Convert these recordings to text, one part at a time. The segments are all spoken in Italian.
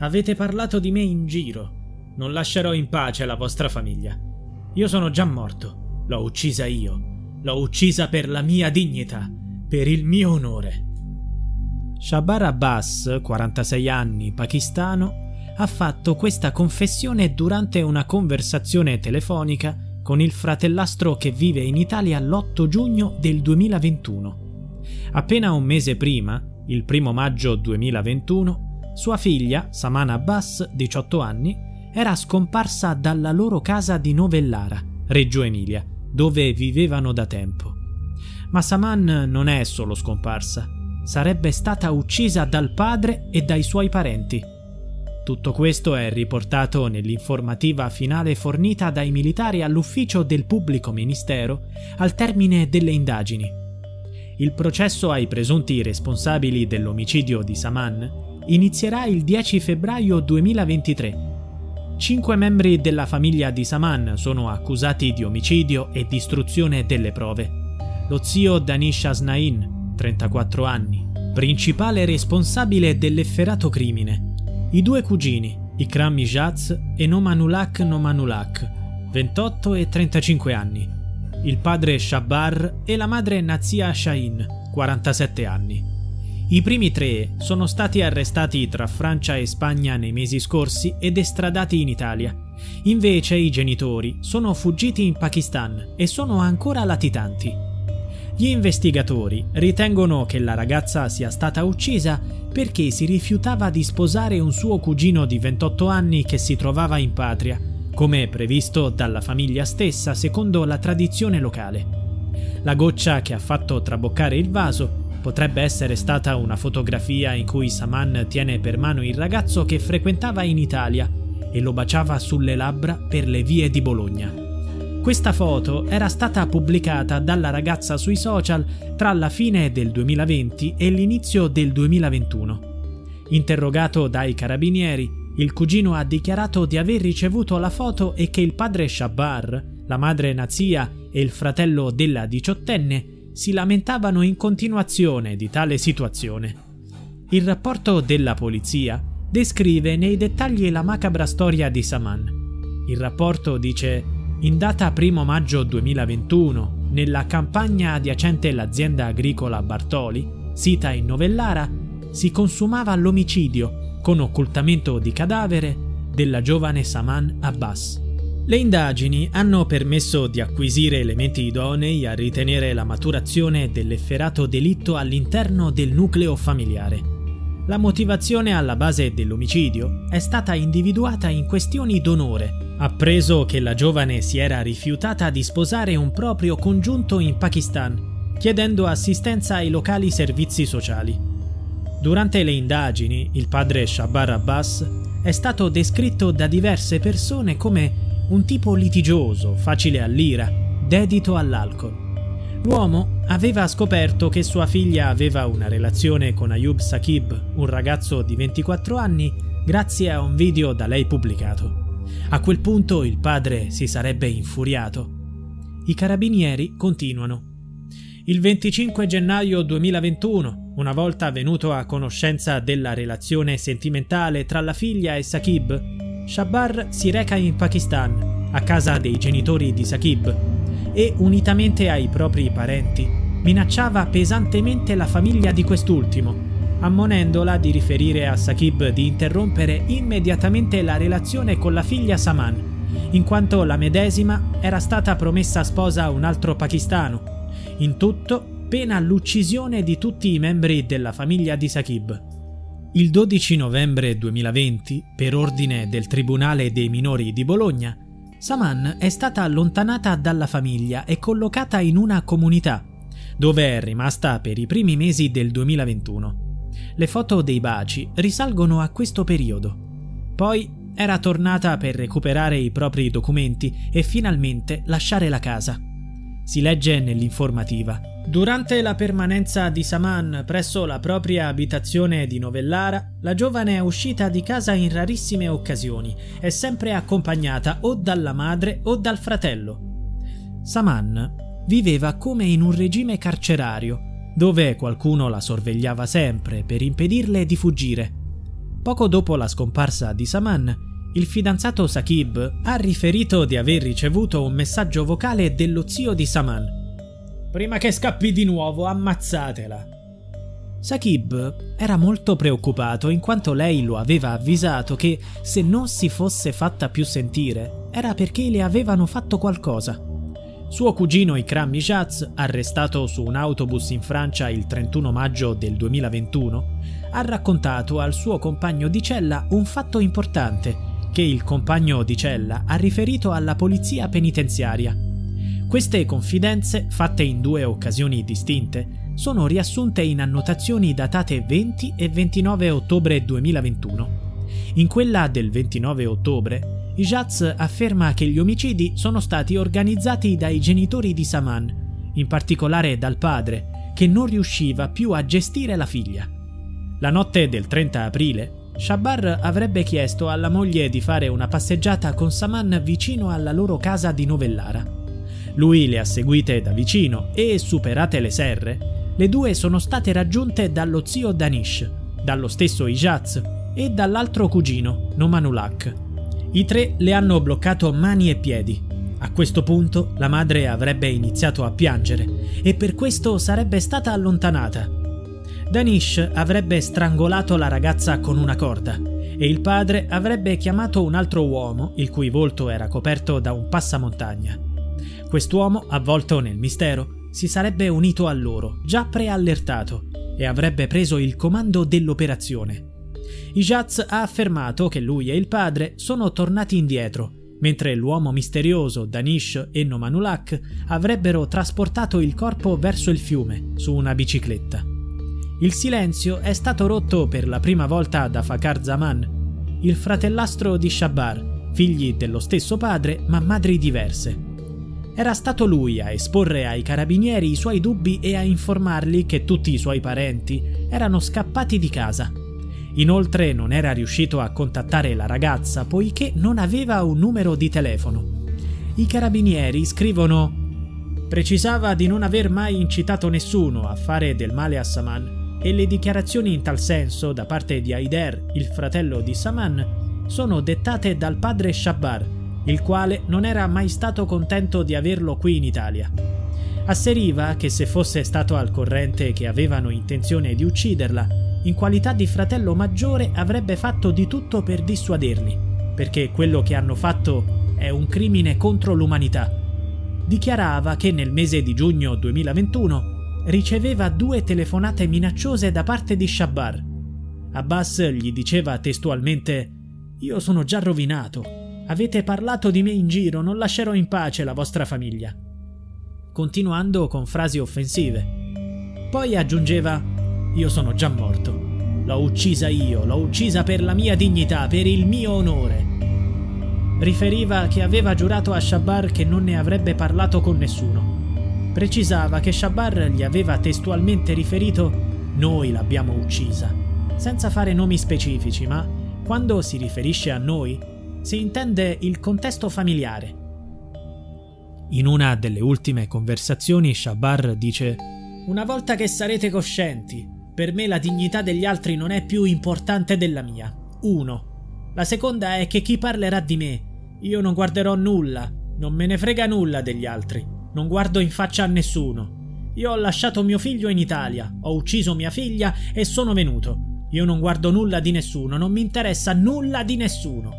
Avete parlato di me in giro. Non lascerò in pace la vostra famiglia. Io sono già morto. L'ho uccisa io. L'ho uccisa per la mia dignità, per il mio onore. Shabar Abbas, 46 anni, pakistano, ha fatto questa confessione durante una conversazione telefonica con il fratellastro che vive in Italia l'8 giugno del 2021. Appena un mese prima, il primo maggio 2021, sua figlia, Samana Abbas, 18 anni, era scomparsa dalla loro casa di Novellara, Reggio Emilia, dove vivevano da tempo. Ma Saman non è solo scomparsa, sarebbe stata uccisa dal padre e dai suoi parenti. Tutto questo è riportato nell'informativa finale fornita dai militari all'ufficio del pubblico ministero al termine delle indagini. Il processo ai presunti responsabili dell'omicidio di Saman inizierà il 10 febbraio 2023. Cinque membri della famiglia di Saman sono accusati di omicidio e distruzione delle prove. Lo zio Danish Asnain, 34 anni, principale responsabile dell'efferato crimine. I due cugini, Ikram Mijaz e Nomanulak Nomanulak, 28 e 35 anni. Il padre Shabbar e la madre Nazia Shahin, 47 anni. I primi tre sono stati arrestati tra Francia e Spagna nei mesi scorsi ed estradati in Italia. Invece i genitori sono fuggiti in Pakistan e sono ancora latitanti. Gli investigatori ritengono che la ragazza sia stata uccisa perché si rifiutava di sposare un suo cugino di 28 anni che si trovava in patria, come previsto dalla famiglia stessa secondo la tradizione locale. La goccia che ha fatto traboccare il vaso Potrebbe essere stata una fotografia in cui Saman tiene per mano il ragazzo che frequentava in Italia e lo baciava sulle labbra per le vie di Bologna. Questa foto era stata pubblicata dalla ragazza sui social tra la fine del 2020 e l'inizio del 2021. Interrogato dai carabinieri, il cugino ha dichiarato di aver ricevuto la foto e che il padre Shabbar, la madre Nazia e il fratello della diciottenne si lamentavano in continuazione di tale situazione. Il rapporto della polizia descrive nei dettagli la macabra storia di Saman. Il rapporto dice in data 1 maggio 2021, nella campagna adiacente l'azienda agricola Bartoli, sita in Novellara, si consumava l'omicidio con occultamento di cadavere della giovane Saman Abbas. Le indagini hanno permesso di acquisire elementi idonei a ritenere la maturazione dell'efferato delitto all'interno del nucleo familiare. La motivazione alla base dell'omicidio è stata individuata in questioni d'onore, appreso che la giovane si era rifiutata di sposare un proprio congiunto in Pakistan, chiedendo assistenza ai locali servizi sociali. Durante le indagini, il padre Shabar Abbas è stato descritto da diverse persone come un tipo litigioso, facile all'ira, dedito all'alcol. L'uomo aveva scoperto che sua figlia aveva una relazione con Ayub Sakib, un ragazzo di 24 anni, grazie a un video da lei pubblicato. A quel punto il padre si sarebbe infuriato. I carabinieri continuano. Il 25 gennaio 2021, una volta venuto a conoscenza della relazione sentimentale tra la figlia e Sakib, Shabar si reca in Pakistan, a casa dei genitori di Sakib, e, unitamente ai propri parenti, minacciava pesantemente la famiglia di quest'ultimo, ammonendola di riferire a Sakib di interrompere immediatamente la relazione con la figlia Saman, in quanto la medesima era stata promessa sposa a un altro pakistano in tutto, pena l'uccisione di tutti i membri della famiglia di Sakib. Il 12 novembre 2020, per ordine del Tribunale dei minori di Bologna, Saman è stata allontanata dalla famiglia e collocata in una comunità, dove è rimasta per i primi mesi del 2021. Le foto dei baci risalgono a questo periodo. Poi era tornata per recuperare i propri documenti e finalmente lasciare la casa. Si legge nell'informativa. Durante la permanenza di Saman presso la propria abitazione di Novellara, la giovane è uscita di casa in rarissime occasioni e sempre accompagnata o dalla madre o dal fratello. Saman viveva come in un regime carcerario, dove qualcuno la sorvegliava sempre per impedirle di fuggire. Poco dopo la scomparsa di Saman, il fidanzato Sakib ha riferito di aver ricevuto un messaggio vocale dello zio di Saman. Prima che scappi di nuovo, ammazzatela. Sakib era molto preoccupato in quanto lei lo aveva avvisato che se non si fosse fatta più sentire era perché le avevano fatto qualcosa. Suo cugino Ikram Mijaz, arrestato su un autobus in Francia il 31 maggio del 2021, ha raccontato al suo compagno di cella un fatto importante che il compagno di cella ha riferito alla polizia penitenziaria. Queste confidenze, fatte in due occasioni distinte, sono riassunte in annotazioni datate 20 e 29 ottobre 2021. In quella del 29 ottobre, Ijaz afferma che gli omicidi sono stati organizzati dai genitori di Saman, in particolare dal padre, che non riusciva più a gestire la figlia. La notte del 30 aprile, Shabar avrebbe chiesto alla moglie di fare una passeggiata con Saman vicino alla loro casa di Novellara. Lui le ha seguite da vicino e, superate le serre, le due sono state raggiunte dallo zio Danish, dallo stesso Ijaz e dall'altro cugino, Nomanulak. I tre le hanno bloccato mani e piedi. A questo punto la madre avrebbe iniziato a piangere e per questo sarebbe stata allontanata Danish avrebbe strangolato la ragazza con una corda e il padre avrebbe chiamato un altro uomo, il cui volto era coperto da un passamontagna. Quest'uomo, avvolto nel mistero, si sarebbe unito a loro, già preallertato, e avrebbe preso il comando dell'operazione. Ijaz ha affermato che lui e il padre sono tornati indietro, mentre l'uomo misterioso Danish e Nomanulak avrebbero trasportato il corpo verso il fiume su una bicicletta. Il silenzio è stato rotto per la prima volta da Fakar Zaman, il fratellastro di Shabar, figli dello stesso padre ma madri diverse. Era stato lui a esporre ai carabinieri i suoi dubbi e a informarli che tutti i suoi parenti erano scappati di casa. Inoltre non era riuscito a contattare la ragazza poiché non aveva un numero di telefono. I carabinieri scrivono Precisava di non aver mai incitato nessuno a fare del male a Saman e le dichiarazioni in tal senso da parte di Haider, il fratello di Saman, sono dettate dal padre Shabbar, il quale non era mai stato contento di averlo qui in Italia. Asseriva che se fosse stato al corrente che avevano intenzione di ucciderla, in qualità di fratello maggiore avrebbe fatto di tutto per dissuaderli, perché quello che hanno fatto è un crimine contro l'umanità. Dichiarava che nel mese di giugno 2021 riceveva due telefonate minacciose da parte di Shabbar. Abbas gli diceva testualmente Io sono già rovinato. Avete parlato di me in giro, non lascerò in pace la vostra famiglia. Continuando con frasi offensive. Poi aggiungeva Io sono già morto. L'ho uccisa io, l'ho uccisa per la mia dignità, per il mio onore. Riferiva che aveva giurato a Shabbar che non ne avrebbe parlato con nessuno precisava che Shabar gli aveva testualmente riferito noi l'abbiamo uccisa, senza fare nomi specifici, ma quando si riferisce a noi si intende il contesto familiare. In una delle ultime conversazioni Shabar dice Una volta che sarete coscienti, per me la dignità degli altri non è più importante della mia. Uno. La seconda è che chi parlerà di me, io non guarderò nulla, non me ne frega nulla degli altri, non guardo in faccia a nessuno. Io ho lasciato mio figlio in Italia, ho ucciso mia figlia e sono venuto. Io non guardo nulla di nessuno, non mi interessa nulla di nessuno.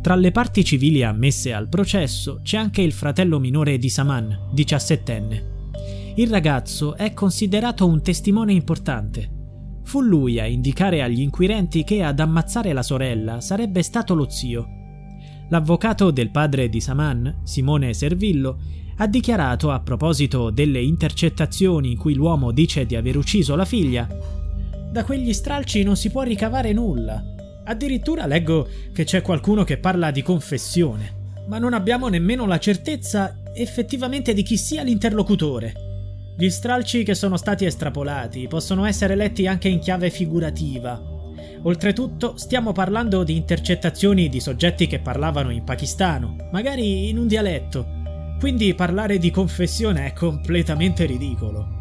Tra le parti civili ammesse al processo c'è anche il fratello minore di Saman, diciassettenne. Il ragazzo è considerato un testimone importante. Fu lui a indicare agli inquirenti che ad ammazzare la sorella sarebbe stato lo zio. L'avvocato del padre di Saman, Simone Servillo, ha dichiarato a proposito delle intercettazioni in cui l'uomo dice di aver ucciso la figlia Da quegli stralci non si può ricavare nulla. Addirittura leggo che c'è qualcuno che parla di confessione, ma non abbiamo nemmeno la certezza effettivamente di chi sia l'interlocutore. Gli stralci che sono stati estrapolati possono essere letti anche in chiave figurativa. Oltretutto stiamo parlando di intercettazioni di soggetti che parlavano in pakistano, magari in un dialetto, quindi parlare di confessione è completamente ridicolo.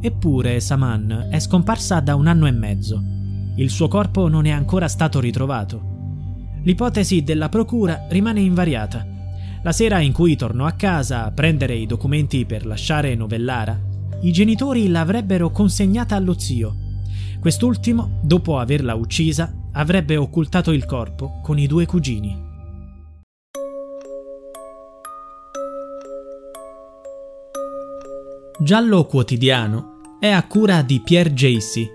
Eppure Saman è scomparsa da un anno e mezzo. Il suo corpo non è ancora stato ritrovato. L'ipotesi della procura rimane invariata. La sera in cui tornò a casa a prendere i documenti per lasciare Novellara, i genitori l'avrebbero consegnata allo zio. Quest'ultimo, dopo averla uccisa, avrebbe occultato il corpo con i due cugini. Giallo Quotidiano è a cura di Pierre Jacy.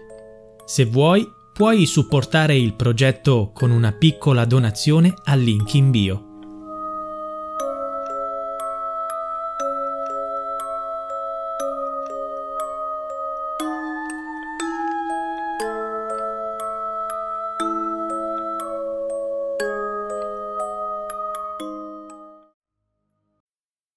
Se vuoi, puoi supportare il progetto con una piccola donazione al link in bio.